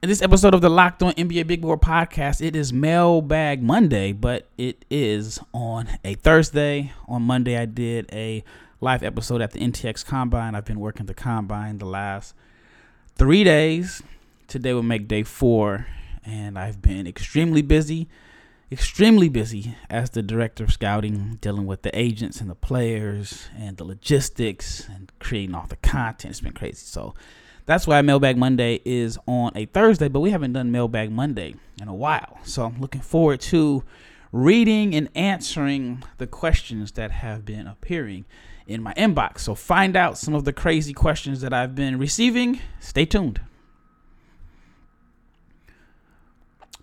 In this episode of the Locked On NBA Big Board podcast, it is Mailbag Monday, but it is on a Thursday. On Monday, I did a live episode at the NTX Combine. I've been working the Combine the last three days. Today will make day four, and I've been extremely busy, extremely busy as the director of scouting, dealing with the agents and the players and the logistics and creating all the content. It's been crazy. So, that's why Mailbag Monday is on a Thursday, but we haven't done Mailbag Monday in a while. So I'm looking forward to reading and answering the questions that have been appearing in my inbox. So find out some of the crazy questions that I've been receiving. Stay tuned.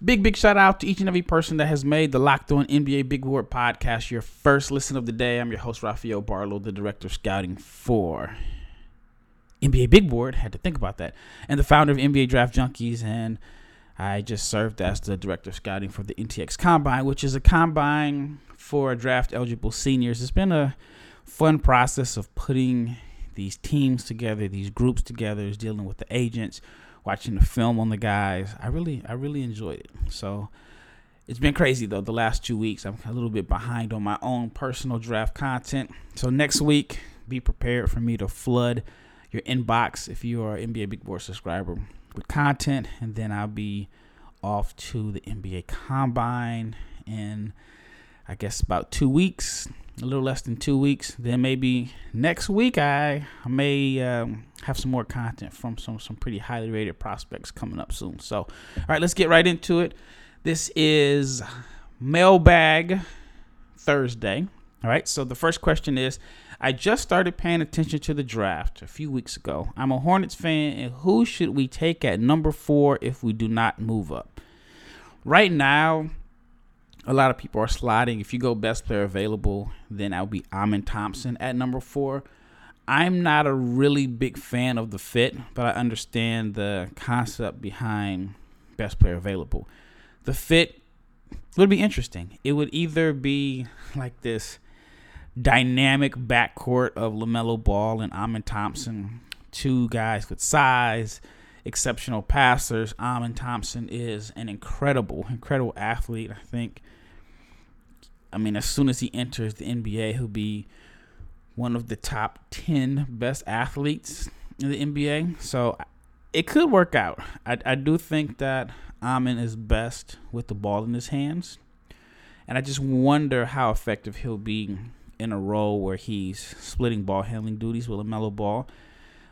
Big, big shout out to each and every person that has made the Locked On NBA Big Board podcast your first listen of the day. I'm your host, Rafael Barlowe, the director of scouting for NBA Big Board. Had to think about that. And the founder of NBA Draft Junkies. And I just served as the director of scouting for the NTX Combine, which is a combine for draft eligible seniors. It's been a fun process of putting these teams together, these groups together, dealing with the agents, watching the film on the guys. I really, I really enjoyed it. So it's been crazy though. The last two weeks, I'm a little bit behind on my own personal draft content. So next week, be prepared for me to flood your inbox if you are NBA Big Board subscriber with content, and then I'll be off to the NBA Combine in I guess about two weeks, a little less than two weeks. Then maybe next week I, I may um, have some more content from some some pretty highly rated prospects coming up soon. So, all right, let's get right into it. This is Mailbag Thursday. All right, so the first question is I just started paying attention to the draft a few weeks ago. I'm a Hornets fan, and who should we take at number four if we do not move up? Right now, a lot of people are sliding. If you go best player available, then I'll be Amen Thompson at number four. I'm not a really big fan of the fit, but I understand the concept behind best player available. The fit would be interesting. It would either be like this dynamic backcourt of LaMelo Ball and Amen Thompson, two guys with size, exceptional passers. Amen Thompson is an incredible, incredible athlete. I think, I mean, as soon as he enters the NBA, he'll be one of the top 10 best athletes in the NBA. So it could work out. I, I do think that Amen is best with the ball in his hands. And I just wonder how effective he'll be in a role where he's splitting ball handling duties with LaMelo Ball.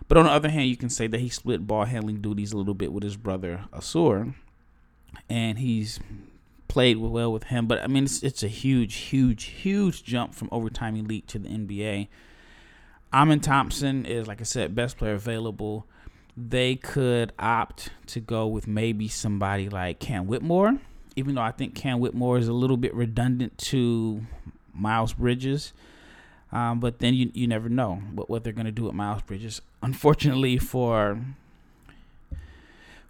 But on the other hand, you can say that he split ball handling duties a little bit with his brother Ausar, and he's played well with him. But I mean, it's, it's a huge, huge, huge jump from overtime elite to the NBA. Amen Thompson is, like I said, best player available. They could opt to go with maybe somebody like Cam Whitmore, even though I think Cam Whitmore is a little bit redundant to Miles Bridges. Um, but then you you never know what, what they're going to do with Miles Bridges. Unfortunately for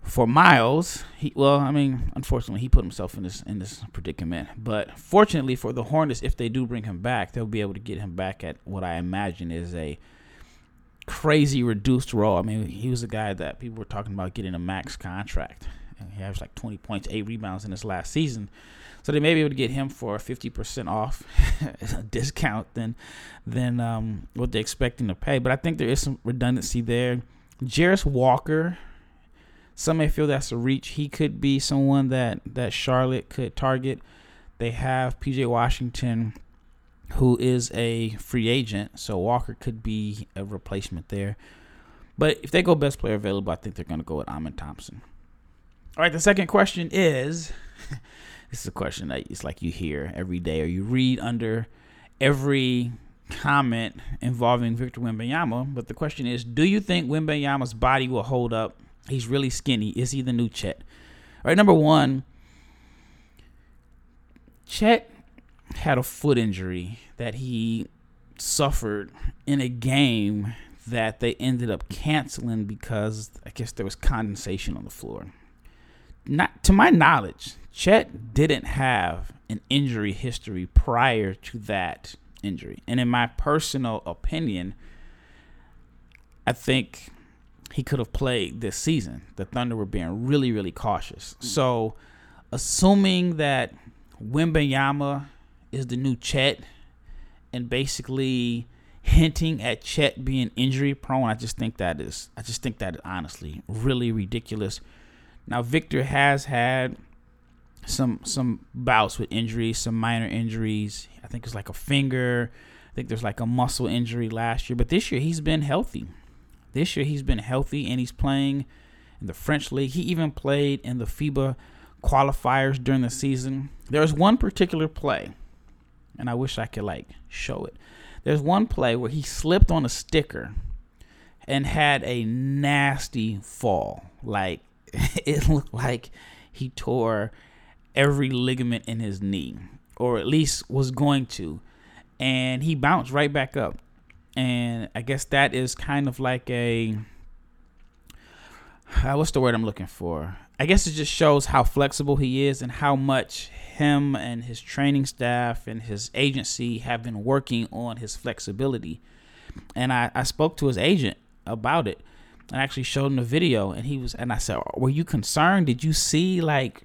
for Miles, he well, I mean, unfortunately he put himself in this in this predicament. But fortunately for the Hornets, if they do bring him back, they'll be able to get him back at what I imagine is a crazy reduced role. I mean, he was a guy that people were talking about getting a max contract. He has like 20 points, eight rebounds in his last season. So they may be able to get him for 50% off discount than than um, what they're expecting to pay. But I think there is some redundancy there. Jarace Walker, some may feel that's a reach. He could be someone that that Charlotte could target. They have PJ Washington, who is a free agent, so Walker could be a replacement there. But if they go best player available, I think they're going to go with Amen Thompson. All right, the second question is this is a question that it's like you hear every day or you read under every comment involving Victor Wembanyama. But the question is, do you think Wembanyama's body will hold up? He's really skinny. Is he the new Chet? All right, number one, Chet had a foot injury that he suffered in a game that they ended up canceling because I guess there was condensation on the floor. Not to my knowledge, Chet didn't have an injury history prior to that injury. And in my personal opinion, I think he could have played this season. The Thunder were being really, really cautious. So, assuming that Wembanyama is the new Chet, and basically hinting at Chet being injury prone, I just think that is, I just think that is honestly really ridiculous. Now, Victor has had some some bouts with injuries, some minor injuries. I think it's like a finger. I think there's like a muscle injury last year, but this year he's been healthy. This year he's been healthy and he's playing in the French league. He even played in the FIBA qualifiers during the season. There's one particular play, and I wish I could like show it. There's one play where he slipped on a sticker and had a nasty fall. Like it looked like he tore every ligament in his knee, or at least was going to. And he bounced right back up. And I guess that is kind of like a uh, what's the word I'm looking for? I guess it just shows how flexible he is and how much him and his training staff and his agency have been working on his flexibility. And I, I spoke to his agent about it and actually showed him the video and he was and I said, Were you concerned? Did you see like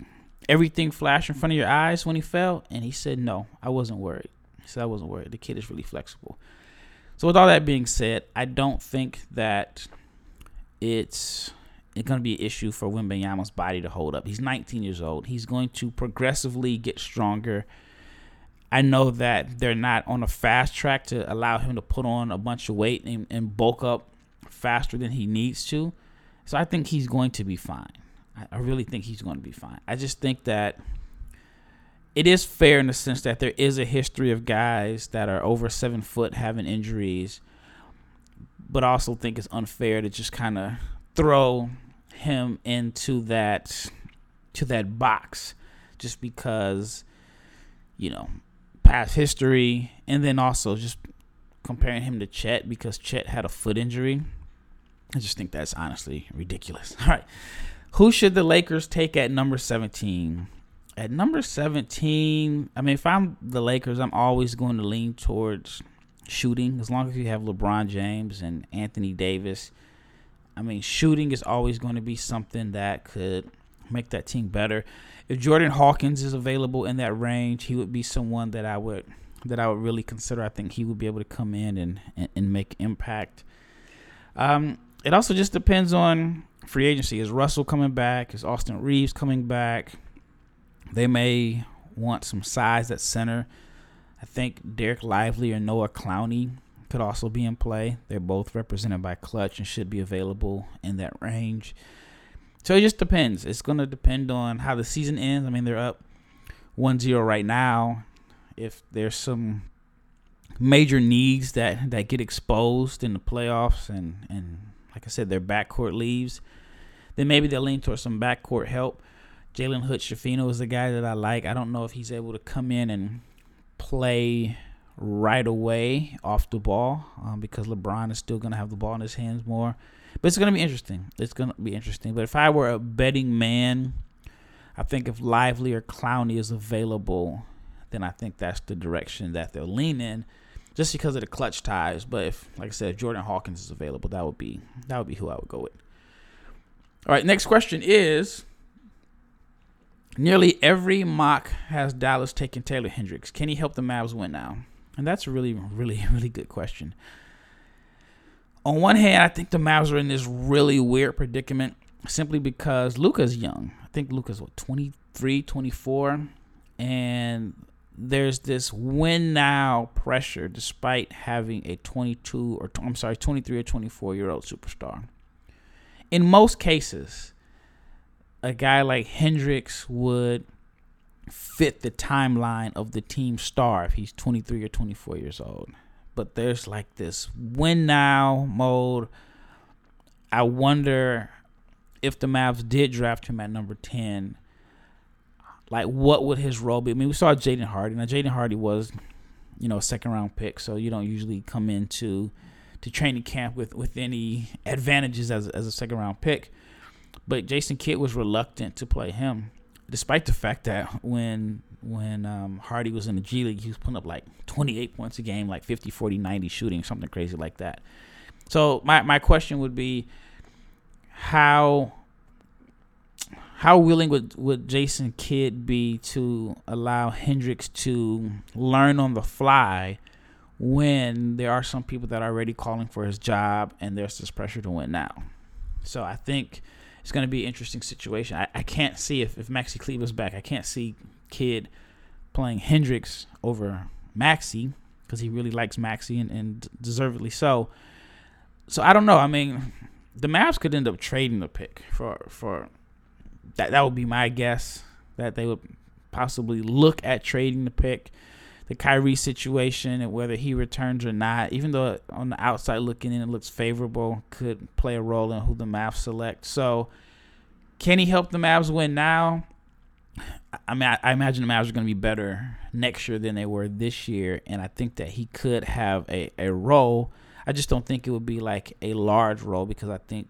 everything flash in front of your eyes when he fell? And he said, No, I wasn't worried. He said I wasn't worried. The kid is really flexible. So with all that being said, I don't think that it's it's going to be an issue for Wembanyama's body to hold up. He's 19 years old. He's going to progressively get stronger. I know that they're not on a fast track to allow him to put on a bunch of weight and, and bulk up faster than he needs to. So I think he's going to be fine. I, really think he's going to be fine. I just think that it is fair in the sense that there is a history of guys that are over seven foot having injuries, but I also think it's unfair to just kind of throw him into that to that box just because you know past history and then also just comparing him to Chet because Chet had a foot injury. I just think that's honestly ridiculous. All right. Who should the Lakers take at number 17? At number 17, I mean, if I'm the Lakers, I'm always going to lean towards shooting as long as you have LeBron James and Anthony Davis. I mean, shooting is always going to be something that could make that team better. If Jordan Hawkins is available in that range, he would be someone that I would that I would really consider. I think he would be able to come in and and, and make impact. Um, it also just depends on free agency. Is Russell coming back? Is Austin Reaves coming back? They may want some size at center. I think Dereck Lively or Noah Clowney could also be in play. They're both represented by Clutch and should be available in that range. So it just depends. It's going to depend on how the season ends. I mean, they're up 1 0 right now. If there's some major needs that, that get exposed in the playoffs and, and like I said, their backcourt leaves, then maybe they'll lean towards some backcourt help. Jalen Hood Schifino is the guy that I like. I don't know if he's able to come in and play right away off the ball um, because LeBron is still going to have the ball in his hands more. But it's going to be interesting. It's going to be interesting. But if I were a betting man, I think if Lively or Clowney is available, then I think that's the direction that they'll lean in, just because of the clutch ties. But if, like I said, if Jordan Hawkins is available, that would be that would be who I would go with. All right, next question is. Nearly every mock has Dallas taking Taylor Hendricks. Can he help the Mavs win now? And that's a really, really, really good question. On one hand, I think the Mavs are in this really weird predicament simply because Luka's young. I think Luka's what 23, 24 and there's this win now pressure despite having a 22 or I'm sorry, 23 or 24 year old superstar. In most cases, a guy like Hendricks would fit the timeline of the team star if he's 23 or 24 years old. But there's like this win now mode. I wonder if the Mavs did draft him at number 10, like what would his role be? I mean, we saw Jaden Hardy. Now, Jaden Hardy was, you know, a second round pick, so you don't usually come into to training camp with, with any advantages as, as a second round pick. But Jason Kidd was reluctant to play him despite the fact that when when um, Hardy was in the G League, he was putting up like 28 points a game, like 50, 40, 90 shooting, something crazy like that. So my, my question would be, how how willing would, would Jason Kidd be to allow Hendricks to learn on the fly when there are some people that are already calling for his job and there's this pressure to win now? So I think it's going to be an interesting situation. I, I can't see if, if Maxi Kleber's back, I can't see Kidd playing Hendricks over Maxi because he really likes Maxi and, and deservedly so. So I don't know. I mean, the Mavs could end up trading the pick for for that that would be my guess that they would possibly look at trading the pick. The Kyrie situation and whether he returns or not, even though on the outside looking in it looks favorable, could play a role in who the Mavs select. So, can he help the Mavs win now? I mean, I, imagine the Mavs are going to be better next year than they were this year, and I think that he could have a, a role. I just don't think it would be like a large role because I think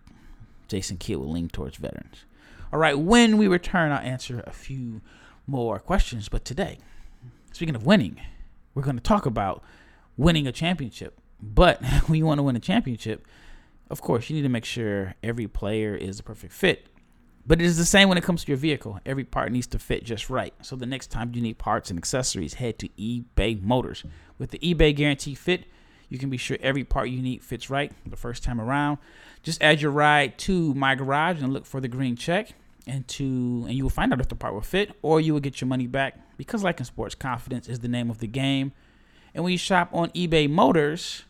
Jason Kidd will lean towards veterans. All right, when we return, I'll answer a few more questions. But today, speaking of winning, we're going to talk about winning a championship. But when you want to win a championship, of course, you need to make sure every player is a perfect fit. But it is the same when it comes to your vehicle. Every part needs to fit just right. So the next time you need parts and accessories, head to eBay Motors. With the eBay Guarantee Fit, you can be sure every part you need fits right the first time around. Just add your ride to my garage and look for the green check and to and you will find out if the part will fit or you will get your money back because like in sports confidence is the name of the game. And when you shop on ebay motors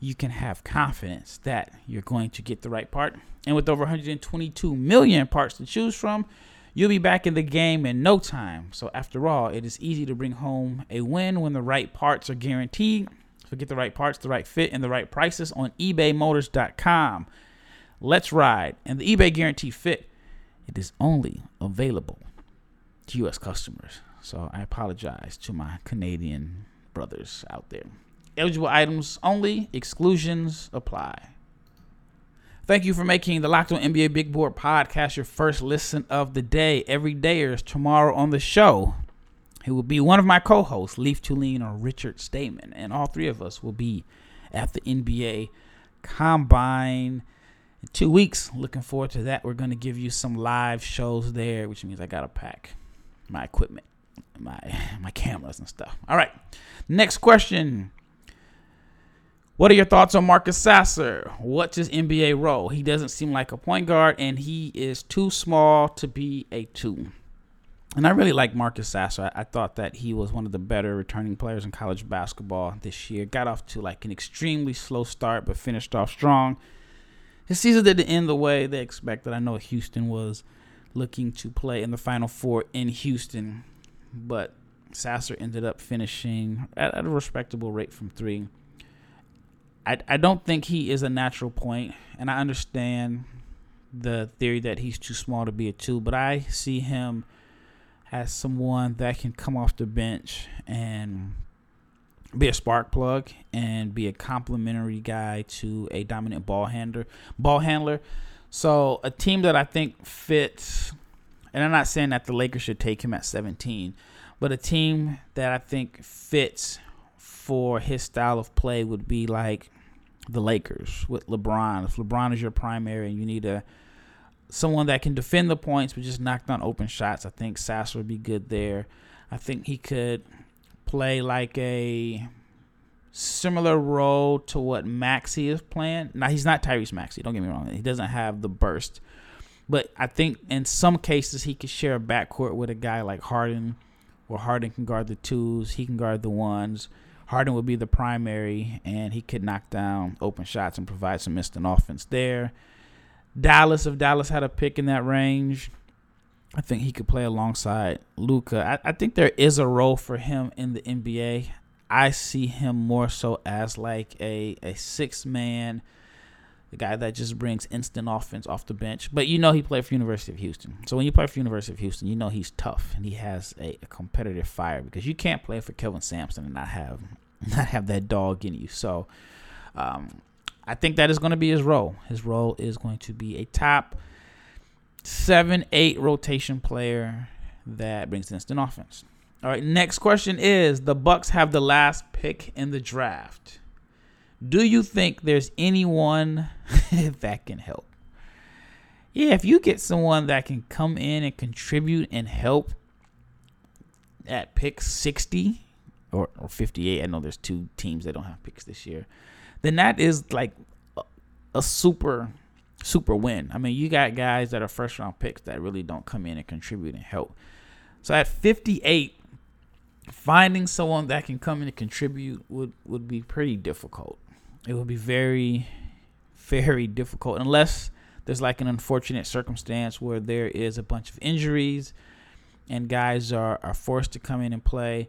you can have confidence that you're going to get the right part. And with over 122 million parts to choose from you'll be back in the game in no time. So after all it is easy to bring home a win when the right parts are guaranteed so get the right parts the right fit and the right prices on ebaymotors.com let's ride and the ebay guarantee fit it is only available to U.S. customers. So I apologize to my Canadian brothers out there. Eligible items only, exclusions apply. Thank you for making the Locked On NBA Big Board podcast your first listen of the day. Every day is tomorrow on the show. It will be one of my co-hosts, Leif Thulin or Richard Stayman, and all three of us will be at the NBA Combine in two weeks. Looking forward to that. We're going to give you some live shows there, which means I got to pack my equipment, my my cameras and stuff. All right. Next question. What are your thoughts on Marcus Sasser? What's his NBA role? He doesn't seem like a point guard, and he is too small to be a two. And I really like Marcus Sasser. I, I, thought that he was one of the better returning players in college basketball this year. Got off to like an extremely slow start, but finished off strong his season didn't end the way they expected. I know Houston was looking to play in the Final Four in Houston, but Sasser ended up finishing at, at a respectable rate from three. I, I don't think he is a natural point, and I understand the theory that he's too small to be a two, but I see him as someone that can come off the bench and be a spark plug and be a complimentary guy to a dominant ball handler. Ball handler. So a team that I think fits, and I'm not saying that the Lakers should take him at 17, but a team that I think fits for his style of play would be like the Lakers with LeBron. If LeBron is your primary and you need a someone that can defend the points but just knock down open shots, I think Sasser would be good there. I think he could play like a similar role to what Maxey is playing. Now he's not Tyrese Maxey. Don't get me wrong. He doesn't have the burst, but I think in some cases he could share a backcourt with a guy like Harden, where Harden can guard the twos, he can guard the ones. Harden would be the primary, and he could knock down open shots and provide some instant offense there. Dallas, if Dallas had a pick in that range, I think he could play alongside Luka. I, I, think there is a role for him in the NBA. I see him more so as like a, a six man, the guy that just brings instant offense off the bench. But you know he played for University of Houston. So when you play for University of Houston, you know he's tough and he has a, a competitive fire because you can't play for Kelvin Sampson and not have not have that dog in you. So um, I think that is going to be his role. His role is going to be a top seven, eight rotation player that brings instant offense. All right, next question is the Bucks have the last pick in the draft. Do you think there's anyone that can help? yeah, if you get someone that can come in and contribute and help at pick 60 or, or 58, I know there's two teams that don't have picks this year, then that is like a, a super, super win. I mean, you got guys that are first round picks that really don't come in and contribute and help. So at 58, finding someone that can come in and contribute would, would be pretty difficult. It would be very, very difficult unless there's like an unfortunate circumstance where there is a bunch of injuries and guys are, are forced to come in and play.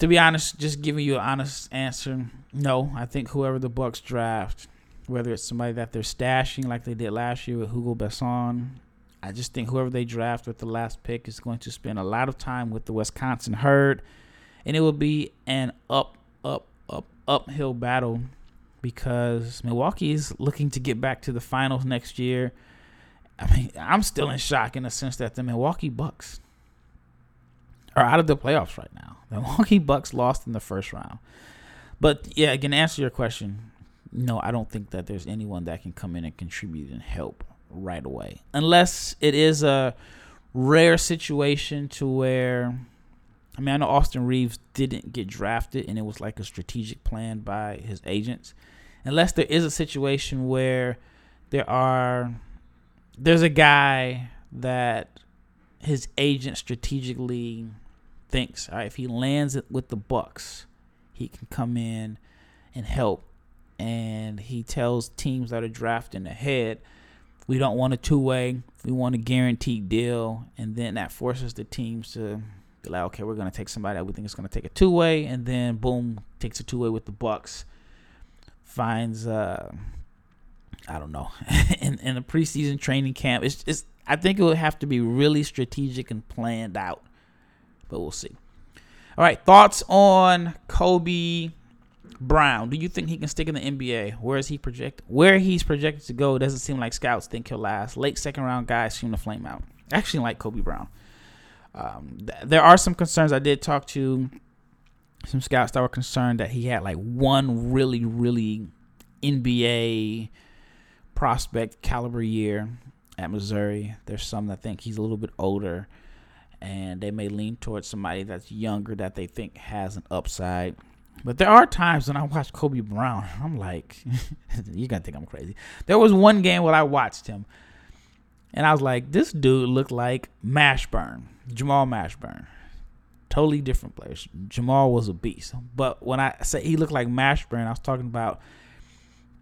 To be honest, just giving you an honest answer, no. I think whoever the Bucks draft, whether it's somebody that they're stashing like they did last year with Hugo Besson, I just think whoever they draft with the last pick is going to spend a lot of time with the Wisconsin herd, and it will be an up, up, up, uphill battle because Milwaukee is looking to get back to the finals next year. I mean, I'm still in shock in the sense that the Milwaukee Bucks are out of the playoffs right now. The Milwaukee Bucks lost in the first round. But yeah, again, answer your question. No, I don't think that there's anyone that can come in and contribute and help right away. Unless it is a rare situation to where I mean, I know Austin Reaves didn't get drafted and it was like a strategic plan by his agents unless there is a situation where there are there's a guy that his agent strategically thinks, all right, if he lands it with the Bucks, he can come in and help. And he tells teams that are drafting ahead, we don't want a two way, we want a guaranteed deal. And then that forces the teams to be like, okay, we're gonna take somebody that we think is gonna take a two way, and then boom, takes a two way with the Bucks finds uh I don't know in in a preseason training camp. It's it's I think it would have to be really strategic and planned out, but we'll see. All right, thoughts on Kobe Brown? Do you think he can stick in the NBA? Where is he projected? Where he's projected to go doesn't seem like scouts think he'll last. Late second round guys seem to flame out. Actually, like Kobe Brown. Um, th- there are some concerns. I did talk to some scouts that were concerned that he had like one really, really NBA prospect caliber year at Missouri. There's some that think he's a little bit older, and they may lean towards somebody that's younger that they think has an upside. But there are times when I watch Kobe Brown, I'm like, you're gonna think I'm crazy. There was one game where I watched him, and I was like, this dude looked like Mashburn, Jamal Mashburn totally different players. Jamal was a beast, but when I say he looked like Mashburn, I was talking about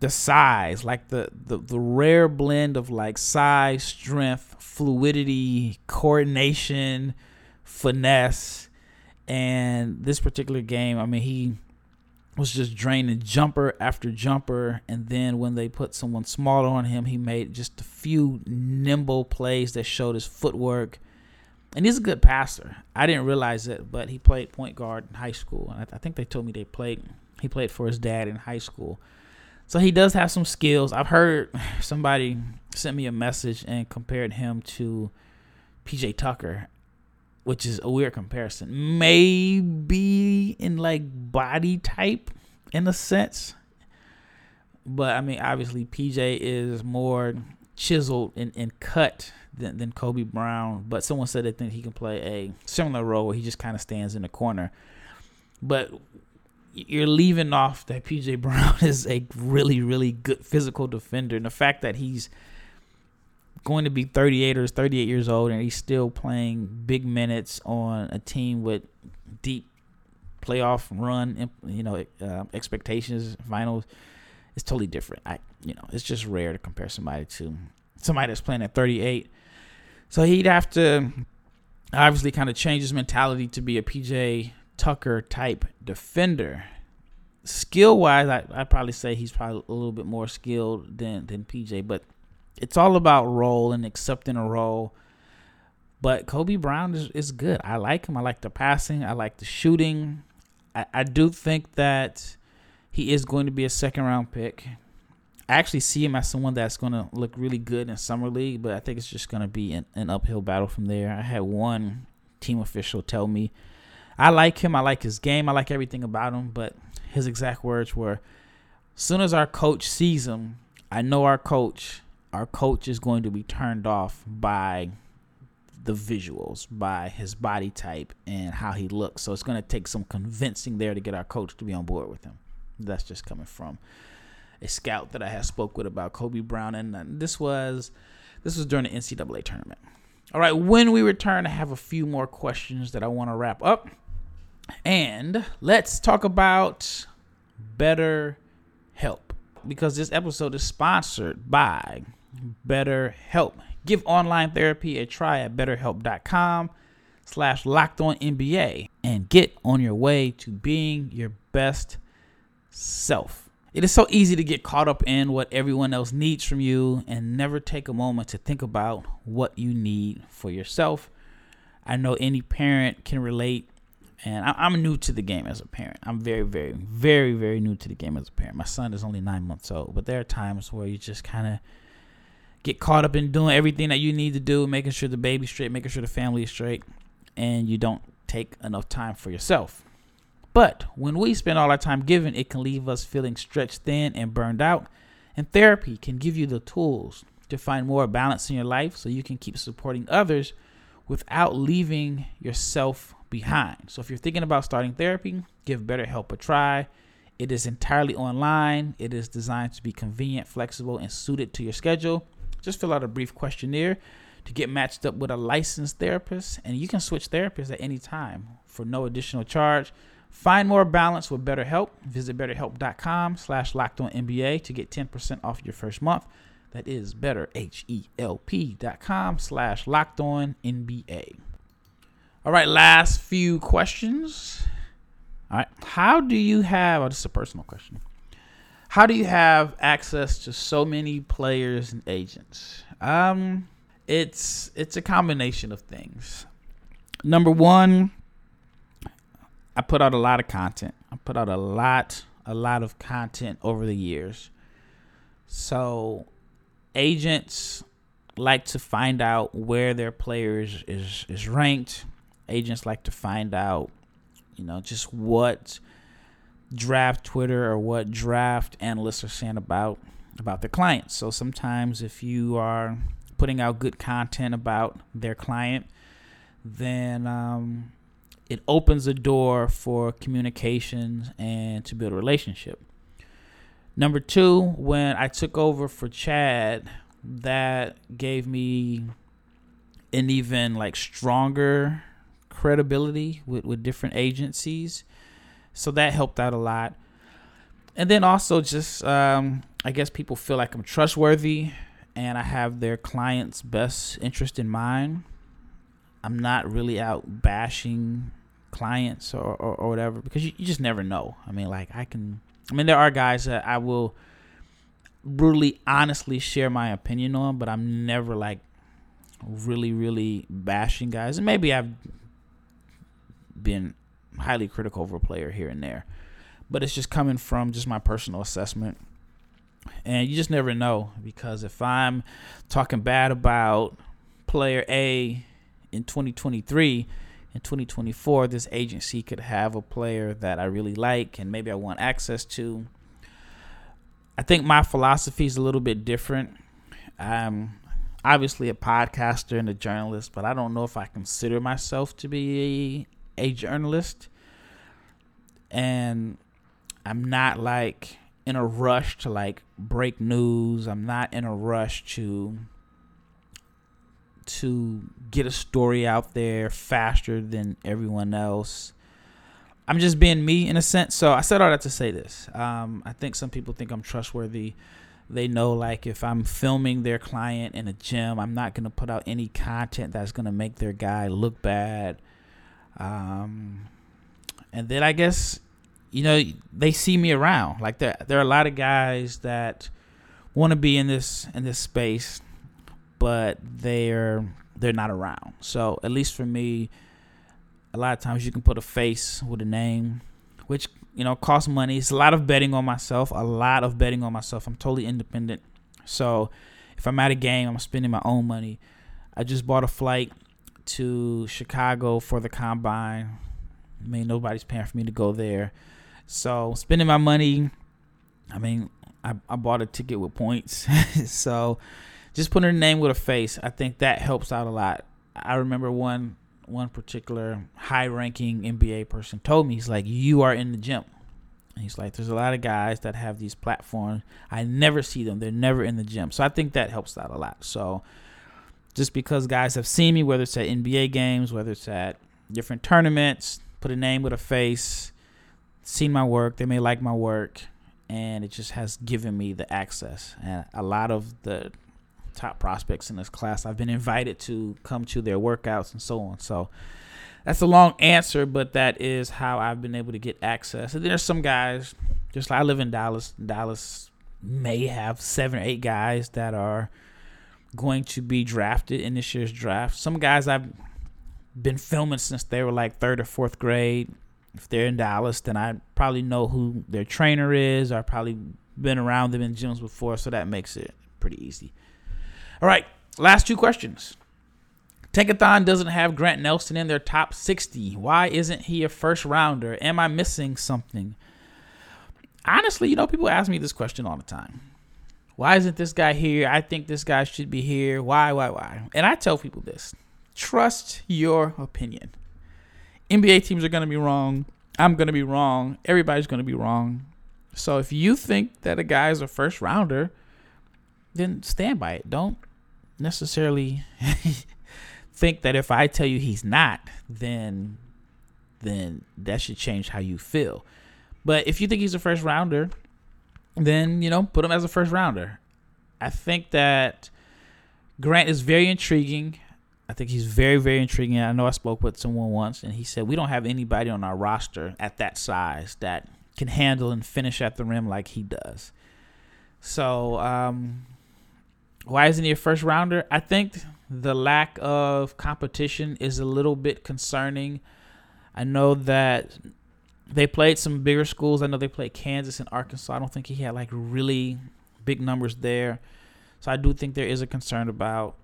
the size, like the, the the rare blend of like size, strength, fluidity, coordination, finesse, and this particular game. I mean, he was just draining jumper after jumper, and then when they put someone smaller on him, he made just a few nimble plays that showed his footwork and he's a good passer. I didn't realize it, but he played point guard in high school, and I, I think they told me they played. He played for his dad in high school, so he does have some skills. I've heard somebody sent me a message and compared him to PJ Tucker, which is a weird comparison. Maybe in like body type, in a sense, but I mean, obviously PJ is more chiseled and, and cut than, than Kobe Brown. But someone said they think he can play a similar role where he just kind of stands in the corner. But you're leaving off that PJ Brown is a really, really good physical defender. And the fact that he's going to be 38 or 38 years old and he's still playing big minutes on a team with deep playoff run, you know, uh, expectations, finals, it's totally different. I, you know, it's just rare to compare somebody to somebody that's playing at 38 so he'd have to obviously kind of change his mentality to be a PJ Tucker type defender. Skill wise, I, I'd probably say he's probably a little bit more skilled than, than PJ, but it's all about role and accepting a role. But Kobe Brown is, is good. I like him. I like the passing. I like the shooting. I, I do think that he is going to be a second round pick. I actually see him as someone that's going to look really good in summer league, but I think it's just going to be an, an, uphill battle from there. I had one team official tell me, "I like him. I like his game. I like everything about him." But his exact words were, "Soon as our coach sees him, I know our coach our coach is going to be turned off by the visuals, by his body type and how he looks. So it's going to take some convincing there to get our coach to be on board with him. That's just coming from a scout that I had spoke with about Kobe Brown, and uh, this was this was during the NCAA tournament. All right, when we return, I have a few more questions that I want to wrap up, and let's talk about Better Help because this episode is sponsored by Better Help. Give online therapy a try at BetterHelp.com slash locked on NBA and get on your way to being your best self. It is so easy to get caught up in what everyone else needs from you and never take a moment to think about what you need for yourself. I know any parent can relate, and I'm new to the game as a parent. I'm very, very, very, very new to the game as a parent. My son is only nine months old, but there are times where you just kind of get caught up in doing everything that you need to do, making sure the baby's straight, making sure the family is straight, and you don't take enough time for yourself. But when we spend all our time giving, it can leave us feeling stretched thin and burned out. And therapy can give you the tools to find more balance in your life so you can keep supporting others without leaving yourself behind. So if you're thinking about starting therapy, give BetterHelp a try. It is entirely online. It is designed to be convenient, flexible, and suited to your schedule. Just fill out a brief questionnaire to get matched up with a licensed therapist, and you can switch therapists at any time for no additional charge. Find more balance with BetterHelp. Visit betterhelp.com slash locked on NBA to get 10% off your first month. That is betterhelp.com slash locked on NBA. All right, last few questions. All right, how do you have, oh, this is a personal question how do you have access to so many players and agents? Um, it's it's a combination of things. Number one, I put out a lot of content. I put out a lot, a lot of content over the years. So agents like to find out where their players is is ranked. Agents like to find out, you know, just what draft Twitter or what draft analysts are saying about about the clients. So sometimes if you are putting out good content about their client, then um, it opens a door for communications and to build a relationship. Number two, when I took over for Chad, that gave me an even like stronger credibility with, with different agencies so that helped out a lot. And then also just um, I guess people feel like I'm trustworthy and I have their clients' best interest in mind. I'm not really out bashing clients or, or, or whatever because you, you just never know. I mean, like I can. I mean, there are guys that I will brutally, honestly share my opinion on, but I'm never like really, really bashing guys. And maybe I've been highly critical of a player here and there. But it's just coming from just my personal assessment. And you just never know because if I'm talking bad about player A in 2023, in 2024, this agency could have a player that I really like and maybe I want access to. I think my philosophy is a little bit different. I'm obviously a podcaster and a journalist, but I don't know if I consider myself to be a journalist and I'm not like in a rush to like break news. I'm not in a rush to to get a story out there faster than everyone else. I'm just being me in a sense. So I said all that to say this. Um, I think some people think I'm trustworthy. They know like if I'm filming their client in a gym, I'm not gonna put out any content that's gonna make their guy look bad. Um, and then I guess you know they see me around. Like there, there are a lot of guys that want to be in this in this space, but they're they're not around. So at least for me, a lot of times you can put a face with a name, which you know costs money. It's a lot of betting on myself. A lot of betting on myself. I'm totally independent. So if I'm at a game, I'm spending my own money. I just bought a flight to Chicago for the combine. I mean, nobody's paying for me to go there. So spending my money, I mean, I, I bought a ticket with points. so just putting a name with a face, I think that helps out a lot. I remember one one particular high ranking NBA person told me, he's like, You are in the gym. And he's like, There's a lot of guys that have these platforms. I never see them. They're never in the gym. So I think that helps out a lot. So just because guys have seen me, whether it's at NBA games, whether it's at different tournaments, put a name with a face, seen my work, they may like my work, and it just has given me the access. And a lot of the top prospects in this class, I've been invited to come to their workouts and so on. So that's a long answer, but that is how I've been able to get access. And there's some guys, just like I live in Dallas. Dallas may have seven or eight guys that are going to be drafted in this year's draft. Some guys I've been filming since they were like third or fourth grade. If they're in Dallas, then I probably know who their trainer is. I've probably been around them in gyms before, so that makes it pretty easy. All right, last two questions. Tankathon doesn't have Grant Nelson in their top 60. Why isn't he a first rounder? Am I missing something? Honestly, you know, people ask me this question all the time. Why isn't this guy here? I think this guy should be here. Why, why, why? And I tell people this trust your opinion. NBA teams are going to be wrong. I'm going to be wrong. Everybody's going to be wrong. So if you think that a guy is a first rounder, then stand by it. Don't necessarily think that if I tell you he's not, then then that should change how you feel. But if you think he's a first rounder, then you know put him as a first rounder. I think that Grant is very intriguing. I think he's very very intriguing. I know I spoke with someone once, and he said we don't have anybody on our roster at that size that can handle and finish at the rim like he does. So um, why isn't he a first rounder? I think the lack of competition is a little bit concerning. I know that they played some bigger schools. I know they played Kansas and Arkansas. I don't think he had like really big numbers there. So I do think there is a concern about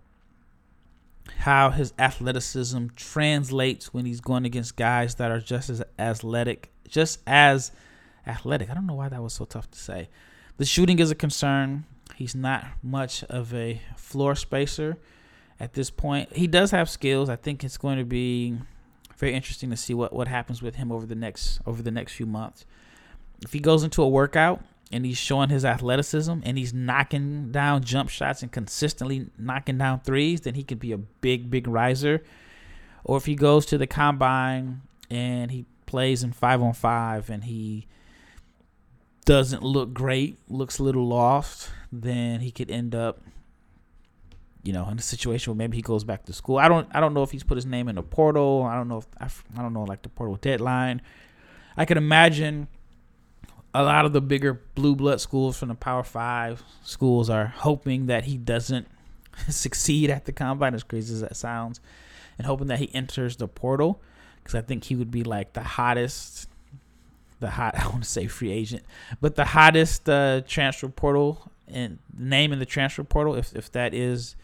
how his athleticism translates when he's going against guys that are just as athletic, just as athletic. I don't know why that was so tough to say. The shooting is a concern. He's not much of a floor spacer at this point. He does have skills. I think it's going to be very interesting to see what, what happens with him over the next over the next few months. If he goes into a workout and he's showing his athleticism and he's knocking down jump shots and consistently knocking down threes, then he could be a big, big riser. Or if he goes to the combine and he plays in five on five and he doesn't look great, looks a little lost, then he could end up you know, in a situation where maybe he goes back to school. I don't I don't know if he's put his name in the portal. I don't know if I, I don't know like the portal deadline. I can imagine a lot of the bigger blue blood schools from the Power Five schools are hoping that he doesn't succeed at the combine, as crazy as that sounds, and hoping that he enters the portal because I think he would be like the hottest, the hot I want to say free agent, but the hottest uh, transfer portal and name in the transfer portal if if that is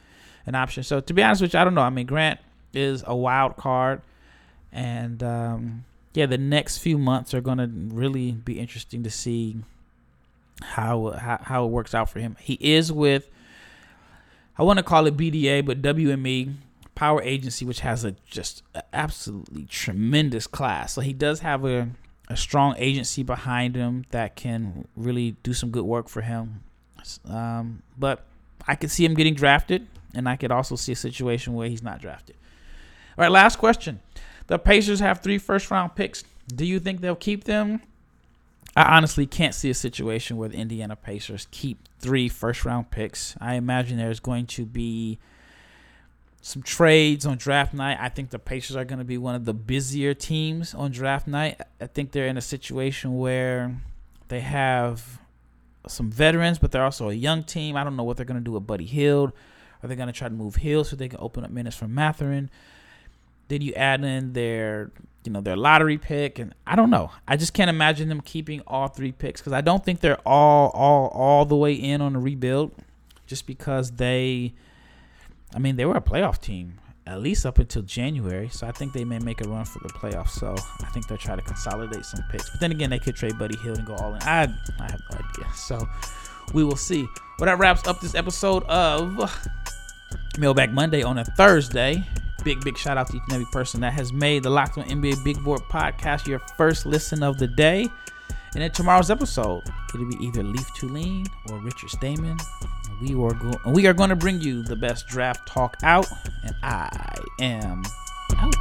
an option. So to be honest with you, I don't know. I mean, Grant is a wild card, and um, yeah, the next few months are going to really be interesting to see how, how how it works out for him. He is with I want to call it BDA, but WME Power Agency, which has a just absolutely tremendous class. So he does have a a strong agency behind him that can really do some good work for him. Um, but I could see him getting drafted and I could also see a situation where he's not drafted. All right, last question. The Pacers have three first round picks. Do you think they'll keep them? I honestly can't see a situation where the Indiana Pacers keep three first round picks. I imagine there's going to be some trades on draft night. I think the Pacers are going to be one of the busier teams on draft night. I think they're in a situation where they have some veterans, but they're also a young team. I don't know what they're going to do with Buddy Hield. Are they going to try to move Hield so they can open up minutes for Mathurin? Did you add in their, you know, their lottery pick? And I don't know. I just can't imagine them keeping all three picks because I don't think they're all, all, all the way in on the rebuild. Just because they, I mean, they were a playoff team at least up until January. So I think they may make a run for the playoffs. So I think they'll try to consolidate some picks. But then again, they could trade Buddy Hield and go all in. I, I have no idea. So we will see. Well, that wraps up this episode of Mailbag Monday on a Thursday. Big, big shout out to each and every person that has made the Locked on NBA Big Board podcast your first listen of the day. And in tomorrow's episode, it'll be either Leif Thulin or Richard Stayman. We are, go- we are going to bring you the best draft talk out, and I am out.